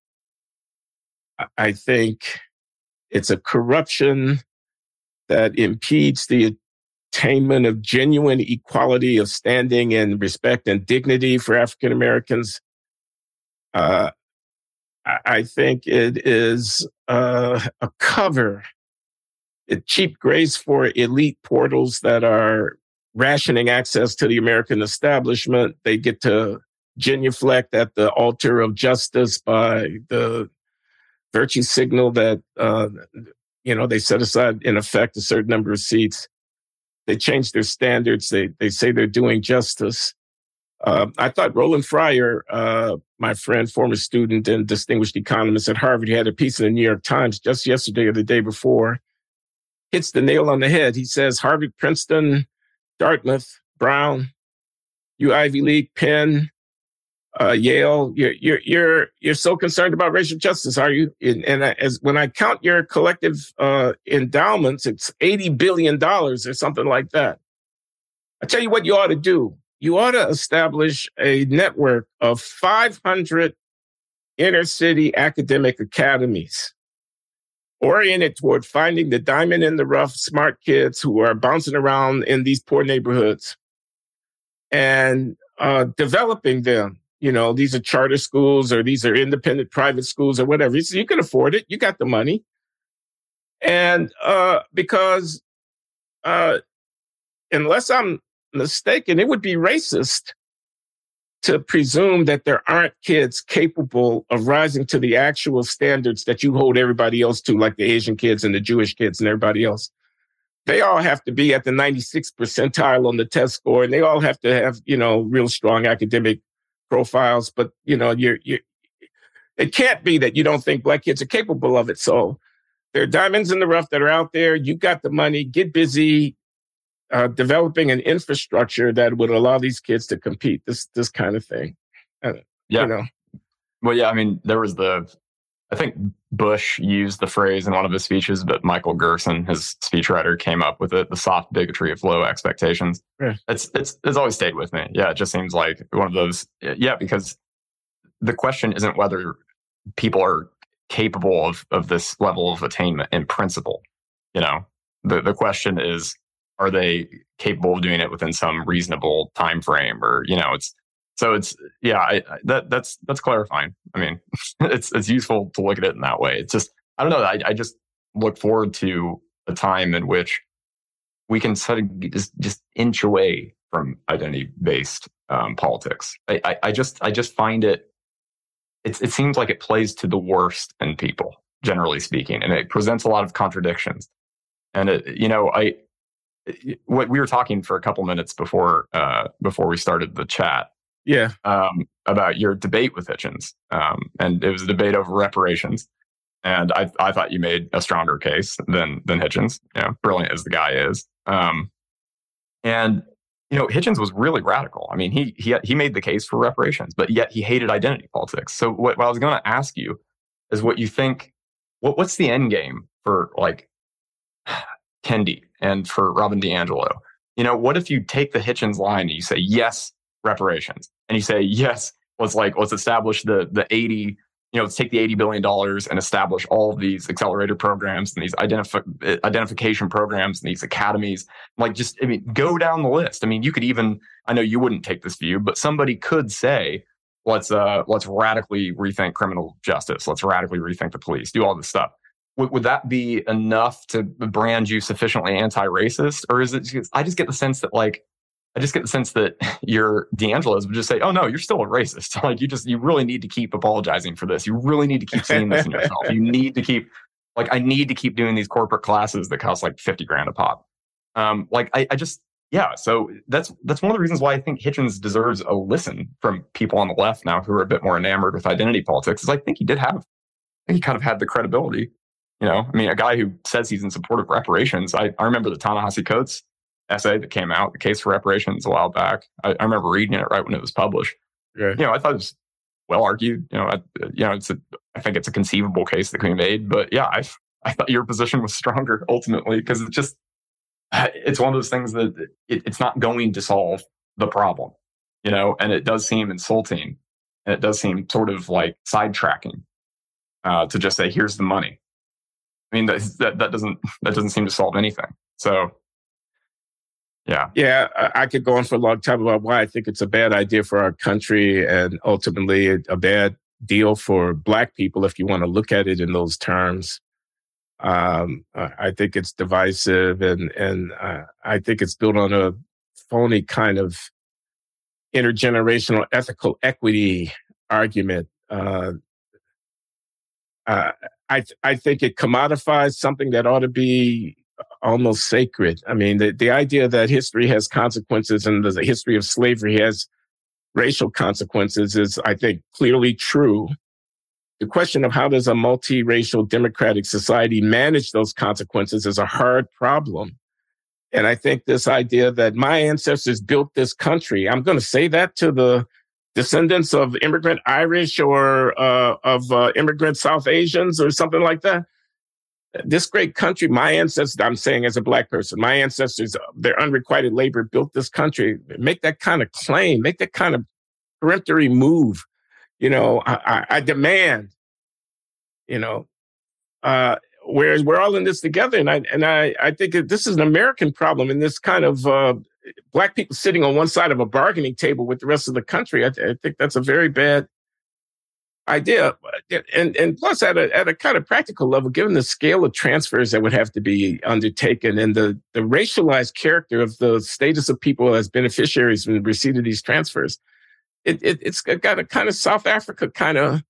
I think it's a corruption that impedes the attainment of genuine equality of standing and respect and dignity for African Americans. Uh, I think it is uh, a cover, a cheap grace for elite portals that are rationing access to the American establishment. They get to genuflect at the altar of justice by the virtue signal that, uh, you know, they set aside in effect a certain number of seats. They change their standards. They, they say they're doing justice. Uh, I thought Roland Fryer, uh, my friend, former student and distinguished economist at Harvard, he had a piece in the New York Times just yesterday or the day before, hits the nail on the head. He says Harvard, Princeton, Dartmouth, Brown, you Ivy League, Penn, uh, Yale, you're, you're, you're, you're so concerned about racial justice, are you? And, and as when I count your collective, uh, endowments, it's $80 billion or something like that. I tell you what you ought to do. You ought to establish a network of 500 inner city academic academies oriented toward finding the diamond in the rough smart kids who are bouncing around in these poor neighborhoods and uh, developing them you know, these are charter schools or these are independent private schools or whatever. So you can afford it. You got the money. And uh, because uh, unless I'm mistaken, it would be racist to presume that there aren't kids capable of rising to the actual standards that you hold everybody else to, like the Asian kids and the Jewish kids and everybody else. They all have to be at the 96th percentile on the test score, and they all have to have, you know, real strong academic profiles, but you know, you're, you it can't be that you don't think black kids are capable of it. So there are diamonds in the rough that are out there. You got the money, get busy uh, developing an infrastructure that would allow these kids to compete. This this kind of thing. Uh, yeah. You know. Well, yeah. I mean, there was the. I think Bush used the phrase in one of his speeches, but Michael Gerson, his speechwriter, came up with it: the soft bigotry of low expectations. Yeah. It's it's it's always stayed with me. Yeah, it just seems like one of those. Yeah, because the question isn't whether people are capable of of this level of attainment in principle. You know, the the question is, are they capable of doing it within some reasonable time frame? Or you know, it's so it's yeah, I, I, that that's that's clarifying. I mean, it's it's useful to look at it in that way. It's just I don't know. I, I just look forward to a time in which we can sort of just just inch away from identity based um, politics. I, I, just I just find it. It it seems like it plays to the worst in people, generally speaking, and it presents a lot of contradictions. And it, you know, I what we were talking for a couple minutes before uh, before we started the chat yeah. Um, about your debate with Hitchens. Um, and it was a debate over reparations. And I, I thought you made a stronger case than, than Hitchens, you know, brilliant as the guy is. Um, and, you know, Hitchens was really radical. I mean, he, he, he made the case for reparations, but yet he hated identity politics. So what, what I was going to ask you is what you think, what, what's the end game for like Kendi and for Robin DiAngelo? You know, what if you take the Hitchens line and you say, yes, reparations. And you say, yes, let's like, let's establish the, the 80, you know, let's take the $80 billion and establish all these accelerator programs and these identif- identification programs and these academies. Like just, I mean, go down the list. I mean, you could even, I know you wouldn't take this view, but somebody could say, let's, uh, let's radically rethink criminal justice. Let's radically rethink the police, do all this stuff. Would, would that be enough to brand you sufficiently anti-racist? Or is it, just, I just get the sense that like, I just get the sense that your DiAngelo's would just say, "Oh no, you're still a racist. Like you just you really need to keep apologizing for this. You really need to keep seeing this in yourself. You need to keep like I need to keep doing these corporate classes that cost like fifty grand a pop. Um, like I, I just yeah. So that's that's one of the reasons why I think Hitchens deserves a listen from people on the left now who are a bit more enamored with identity politics. Is I think he did have, I think he kind of had the credibility. You know, I mean, a guy who says he's in support of reparations. I, I remember the Ta-Nehisi Coates essay that came out, the case for reparations a while back. I, I remember reading it right when it was published. Yeah. You know, I thought it was well argued. You know, I, you know, it's a, I think it's a conceivable case that can be made. But yeah, I, I thought your position was stronger ultimately because it's just, it's one of those things that it, it's not going to solve the problem, you know, and it does seem insulting And it does seem sort of like sidetracking uh, to just say, here's the money. I mean, that, that, that doesn't, that doesn't seem to solve anything. So yeah. Yeah. I could go on for a long time about why I think it's a bad idea for our country and ultimately a, bad deal for Black people, if you want to look at it in those terms. Um, I think it's divisive and, and uh, I think it's built on a phony kind of intergenerational ethical equity argument. Uh, uh, I, th- I think it commodifies something that ought to be almost sacred. I mean, the, the idea that history has consequences and the history of slavery has racial consequences is, I think, clearly true. The question of how does a multiracial democratic society manage those consequences is a hard problem. And I think this idea that my ancestors built this country, I'm going to say that to the descendants of immigrant Irish or uh, of uh, immigrant South Asians or something like that this great country, my ancestors, I'm saying as a black person, my ancestors, their unrequited labor built this country. Make that kind of claim, make that kind of peremptory move. You know, I, I, I demand, you know, uh, whereas we're all in this together. And I, and I, I think this is an American problem and this kind of, uh, black people sitting on one side of a bargaining table with the rest of the country. I, I think that's a very bad idea. And, and plus, at a, at a kind of practical level, given the scale of transfers that would have to be undertaken and the, the racialized character of the status of people as beneficiaries in receipt of these transfers, it, it, it's got a kind of South Africa kind of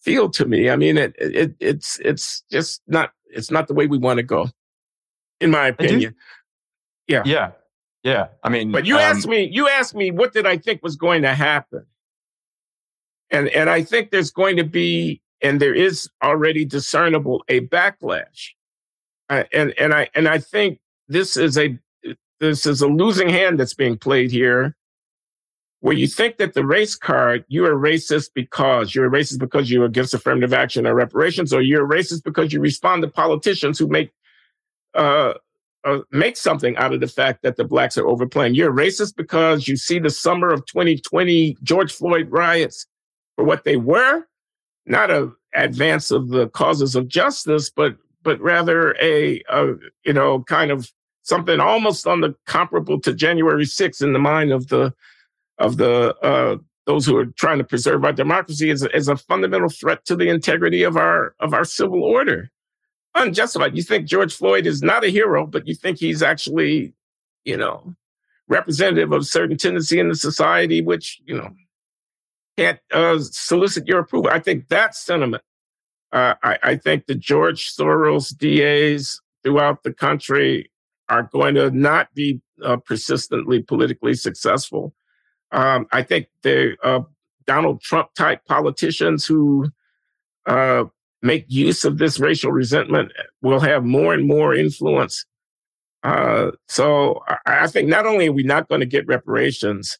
feel to me. I mean, it, it, it's, it's just not, it's not the way we want to go, in my opinion. Yeah. Yeah. Yeah. I mean, but you um, asked me, you asked me, what did I think was going to happen? And, and I think there's going to be, and there is already discernible a backlash. Uh, and, and I, and I think this is a, this is a losing hand that's being played here where you think that the race card, you're racist because you're a racist because you're against affirmative action or reparations, or you're a racist because you respond to politicians who make, uh, uh, make something out of the fact that the blacks are overplaying. You're racist because you see the summer of 2020 George Floyd riots for what they were, not a advance of the causes of justice, but but rather a, a you know kind of something almost on the comparable to January 6th in the mind of the of the uh, those who are trying to preserve our democracy as as a fundamental threat to the integrity of our of our civil order. Unjustified. You think George Floyd is not a hero, but you think he's actually, you know, representative of certain tendency in the society, which you know can't uh, solicit your approval. I think that sentiment. Uh, I, I, think the George Soros DAs throughout the country are going to not be uh, persistently politically successful. Um, I think the uh, Donald Trump type politicians who uh, make use of this racial resentment will have more and more influence. Uh, so I, think not only are we not going to get reparations,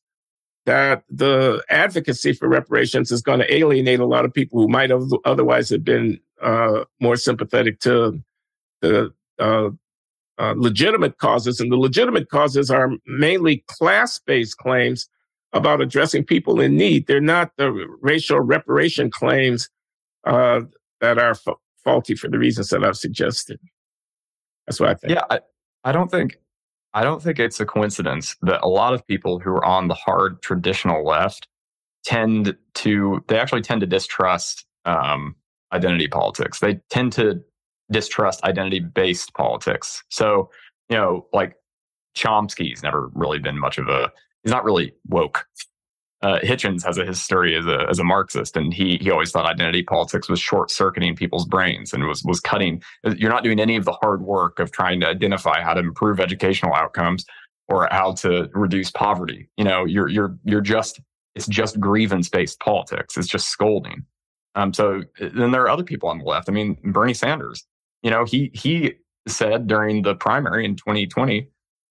that the advocacy for reparations is going to alienate a lot of people who might have otherwise have been uh, more sympathetic to the uh, uh, legitimate causes. And the legitimate causes are mainly class based claims about addressing people in need. They're not the racial reparation claims uh, that are fa- faulty for the reasons that I've suggested. That's what I think. Yeah, I, I don't think I don't think it's a coincidence that a lot of people who are on the hard traditional left tend to, they actually tend to distrust um, identity politics. They tend to distrust identity based politics. So, you know, like Chomsky's never really been much of a, he's not really woke uh, Hitchens has a history as a as a Marxist, and he he always thought identity politics was short circuiting people's brains and was was cutting. You're not doing any of the hard work of trying to identify how to improve educational outcomes or how to reduce poverty. You know, you're you're you're just it's just grievance based politics. It's just scolding. Um, so then there are other people on the left. I mean, Bernie Sanders. You know, he he said during the primary in 2020,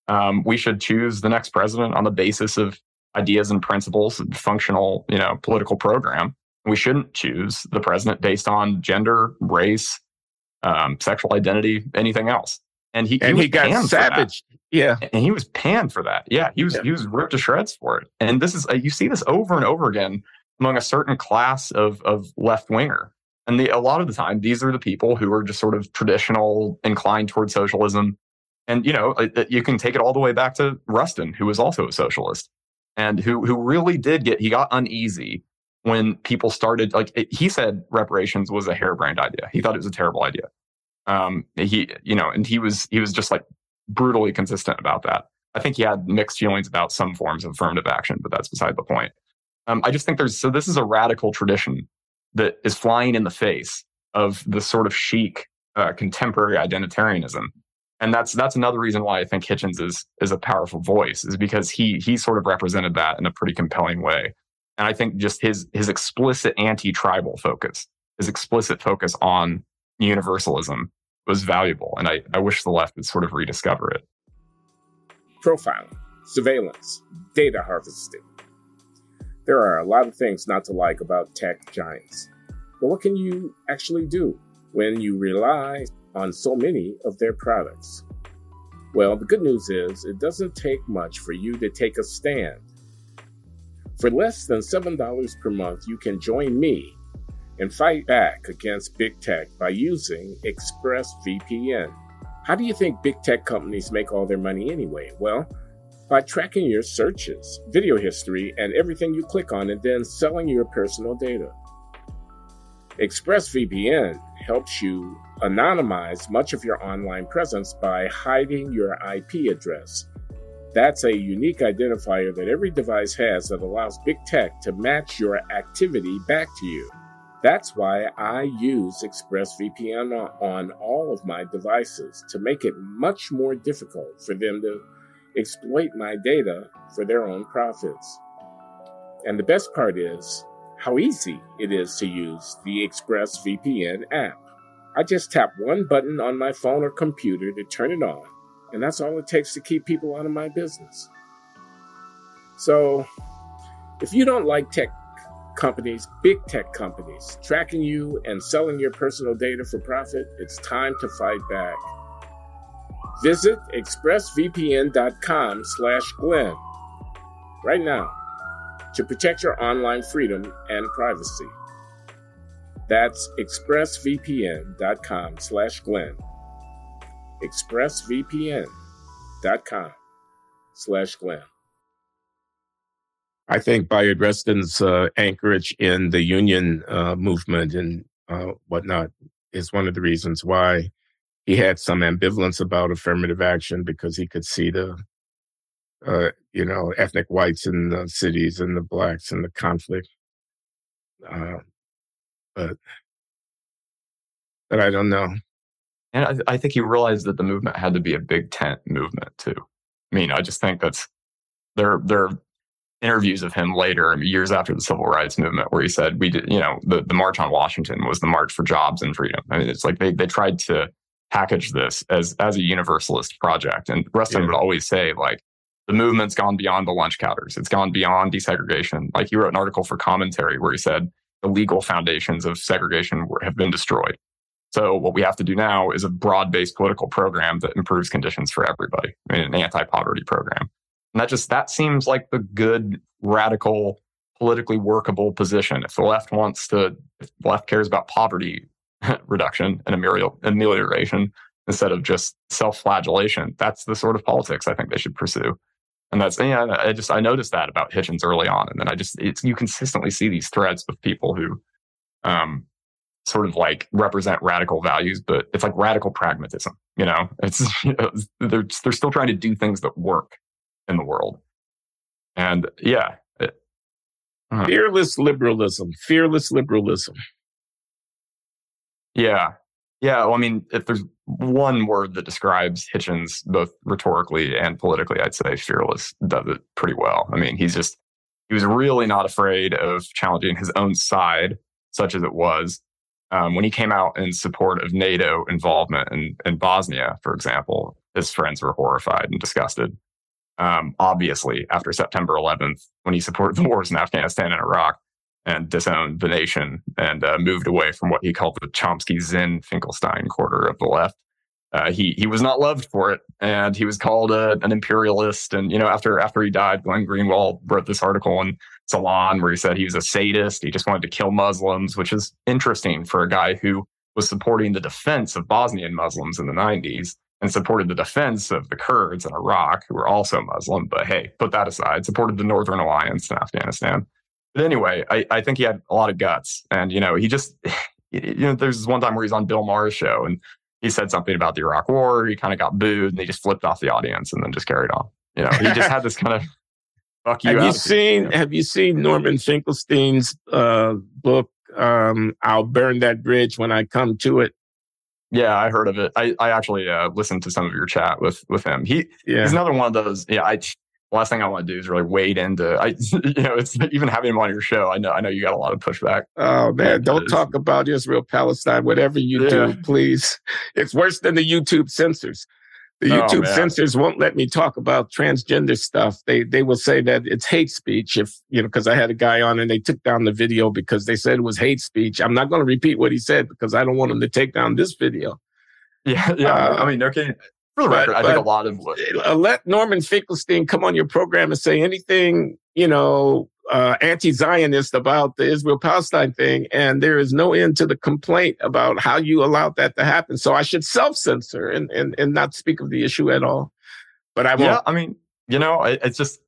um, we should choose the next president on the basis of ideas and principles and functional, you know, political program. We shouldn't choose the president based on gender, race, um, sexual identity, anything else. And he, and he, he got savage. Yeah. And he was panned for that. Yeah. He was, yeah. he was ripped to shreds for it. And this is, uh, you see this over and over again among a certain class of, of left winger. And the, a lot of the time, these are the people who are just sort of traditional, inclined toward socialism. And, you know, you can take it all the way back to Rustin, who was also a socialist and who, who really did get, he got uneasy when people started, like it, he said reparations was a harebrained idea. He thought it was a terrible idea. Um, he, you know, and he was, he was just like brutally consistent about that. I think he had mixed feelings about some forms of affirmative action, but that's beside the point. Um, I just think there's so this is a radical tradition that is flying in the face of the sort of chic uh, contemporary identitarianism, and that's that's another reason why I think Hitchens is is a powerful voice is because he he sort of represented that in a pretty compelling way, and I think just his his explicit anti-tribal focus, his explicit focus on universalism was valuable, and I I wish the left would sort of rediscover it. Profiling, surveillance, data harvesting there are a lot of things not to like about tech giants. But what can you actually do when you rely on so many of their products? Well, the good news is it doesn't take much for you to take a stand. For less than $7 per month, you can join me and fight back against big tech by using ExpressVPN. How do you think big tech companies make all their money anyway? Well, by tracking your searches, video history, and everything you click on, and then selling your personal data. ExpressVPN helps you anonymize much of your online presence by hiding your IP address. That's a unique identifier that every device has that allows big tech to match your activity back to you. That's why I use ExpressVPN on all of my devices to make it much more difficult for them to exploit my data for their own profits. And the best part is how easy it is to use the ExpressVPN app. I just tap one button on my phone or computer to turn it on, and that's all it takes to keep people out of my business. So, if you don't like tech companies, big tech companies, tracking you and selling your personal data for profit, it's time to fight back. Visit expressvpn.com slash Glenn right now to protect your online freedom and privacy. That's expressvpn.com slash Glenn. expressvpn.com slash Glenn. I think Bayard Rustin's uh, anchorage in the union uh, movement and uh, whatnot is one of the reasons why he had some ambivalence about affirmative action because he could see the uh, you know ethnic whites in the cities and the blacks and the conflict uh, but but i don't know and I, I think he realized that the movement had to be a big tent movement too i mean i just think that's there there are interviews of him later years after the civil rights movement where he said we did you know the, the march on washington was the march for jobs and freedom i mean it's like they, they tried to package this as as a universalist project. And Rustin yeah. would always say like the movement's gone beyond the lunch counters. It's gone beyond desegregation. Like he wrote an article for commentary where he said the legal foundations of segregation have been destroyed. So what we have to do now is a broad-based political program that improves conditions for everybody. I mean, an anti-poverty program. And that just that seems like the good, radical, politically workable position. If the left wants to, if the left cares about poverty reduction and amelioration instead of just self-flagellation. That's the sort of politics I think they should pursue. And that's yeah, I just I noticed that about Hitchens early on, and then I just it's you consistently see these threads with people who, um, sort of like represent radical values, but it's like radical pragmatism. You know, it's you know, they're they're still trying to do things that work in the world, and yeah, it, uh, fearless liberalism, fearless liberalism. Yeah. Yeah. Well, I mean, if there's one word that describes Hitchens both rhetorically and politically, I'd say fearless does it pretty well. I mean, he's just, he was really not afraid of challenging his own side, such as it was. Um, when he came out in support of NATO involvement in, in Bosnia, for example, his friends were horrified and disgusted. Um, obviously, after September 11th, when he supported the wars in Afghanistan and Iraq, and disowned the nation and uh, moved away from what he called the Chomsky Zinn Finkelstein quarter of the left. uh, he he was not loved for it, and he was called a, an imperialist. And you know, after after he died, Glenn Greenwald wrote this article in Salon where he said he was a sadist. He just wanted to kill Muslims, which is interesting for a guy who was supporting the defense of Bosnian Muslims in the 90s and supported the defense of the Kurds in Iraq, who were also Muslim. But hey, put that aside, supported the Northern Alliance in Afghanistan. But anyway, I, I think he had a lot of guts. And, you know, he just, you know, there's this one time where he's on Bill Maher's show and he said something about the Iraq War. He kind of got booed and he just flipped off the audience and then just carried on. You know, he just had this kind of fuck you. Have you seen? You know? Have you seen Norman Finkelstein's uh, book? Um, I'll burn that bridge when I come to it. Yeah, I heard of it. I, I actually uh, listened to some of your chat with with him. He yeah. he's another one of those. Yeah, I last thing I want to do is really wade into. I, you know, it's even having him on your show. I know, I know you got a lot of pushback. Oh man, don't talk about Israel, Palestine, whatever you yeah. do, please. It's worse than the YouTube censors. The oh, YouTube oh, censors won't let me talk about transgender stuff. They they will say that it's hate speech. If you know, because I had a guy on and they took down the video because they said it was hate speech. I'm not going to repeat what he said because I don't want him to take down this video. Yeah, yeah. Uh, I mean, okay for the record, but, I think a lot of uh, let Norman Finkelstein come on your program and say anything, you know, uh, anti-Zionist about the Israel-Palestine thing, and there is no end to the complaint about how you allowed that to happen. So I should self-censor and and, and not speak of the issue at all. But I won't. Yeah, I mean, you know, it's just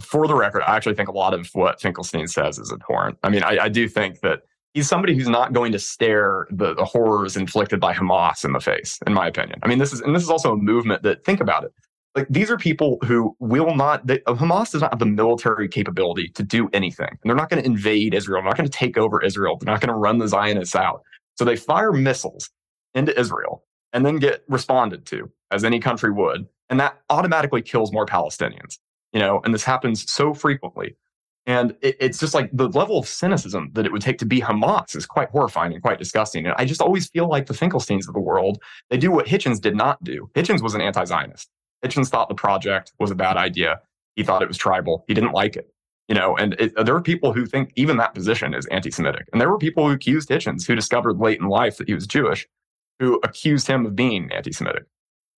for the record, I actually think a lot of what Finkelstein says is abhorrent. I mean, I, I do think that he's somebody who's not going to stare the, the horrors inflicted by Hamas in the face, in my opinion. I mean, this is and this is also a movement that think about it. Like these are people who will not. They, Hamas does not have the military capability to do anything, and they're not going to invade Israel. They're not going to take over Israel. They're not going to run the Zionists out. So they fire missiles into Israel and then get responded to, as any country would, and that automatically kills more Palestinians. You know, and this happens so frequently. And it, it's just like the level of cynicism that it would take to be Hamas is quite horrifying and quite disgusting. And I just always feel like the Finkelsteins of the world, they do what Hitchens did not do. Hitchens was an anti Zionist. Hitchens thought the project was a bad idea. He thought it was tribal. He didn't like it. You know, and it, there are people who think even that position is anti Semitic. And there were people who accused Hitchens, who discovered late in life that he was Jewish, who accused him of being anti Semitic.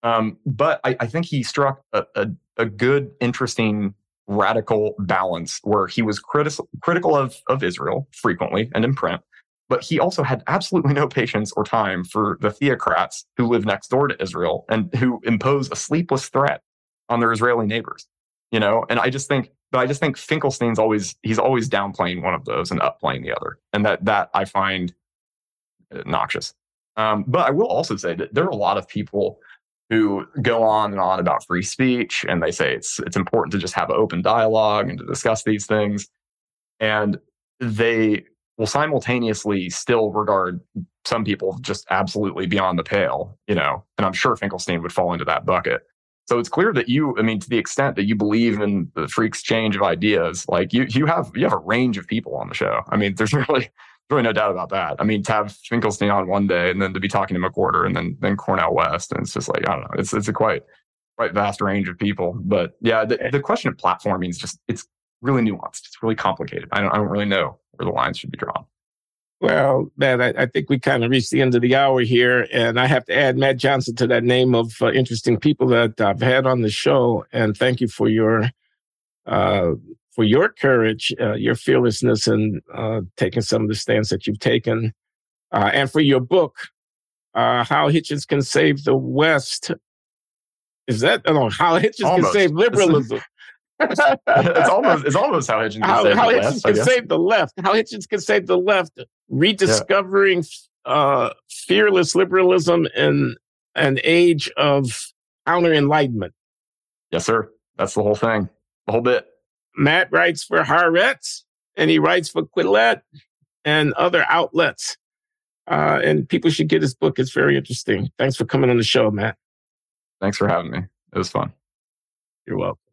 Um, but I, I, think he struck a, a, a good, interesting radical balance where he was critis- critical of, of Israel frequently and in print, but he also had absolutely no patience or time for the theocrats who live next door to Israel and who impose a sleepless threat on their Israeli neighbors. You know, and I just think, but I just think Finkelstein's always he's always downplaying one of those and upplaying the other, and that that I find noxious. Um, but I will also say that there are a lot of people who go on and on about free speech and they say it's it's important to just have an open dialogue and to discuss these things. And they will simultaneously still regard some people just absolutely beyond the pale you know and i'm sure finkelstein would fall into that bucket. So it's clear that you i mean to the extent that you believe in the free exchange of ideas like you you have you have a range of people on the show. I mean there's really really no doubt about that. I mean, to have Finkelstein on one day and then to be talking to McWhorter and then then Cornel West, and it's just like I don't know, it's it's a quite quite vast range of people. But yeah, the, the question of platforming is just it's really nuanced. It's really complicated. I don't I don't really know where the lines should be drawn. Well, Matt, I, I think we kind of reached the end of the hour here, and I have to add Matt Johnson to that name of uh, interesting people that I've had on the show. And thank you for your uh, for your courage, uh, your fearlessness, and uh, taking some of the stands that you've taken, uh, and for your book, uh, "How Hitchens Can Save the West." Is that oh, how Hitchens almost. can save liberalism? it's almost it's almost how Hitchens can how, save how the Hitchens left. Can save the left. How Hitchens can save the left. Rediscovering yeah. uh, fearless liberalism in an age of counter enlightenment. Yes, sir. That's the whole thing. The whole bit. Matt writes for Haaretz and he writes for Quillette and other outlets. Uh, and people should get his book. It's very interesting. Thanks for coming on the show, Matt. Thanks for having me. It was fun. You're welcome.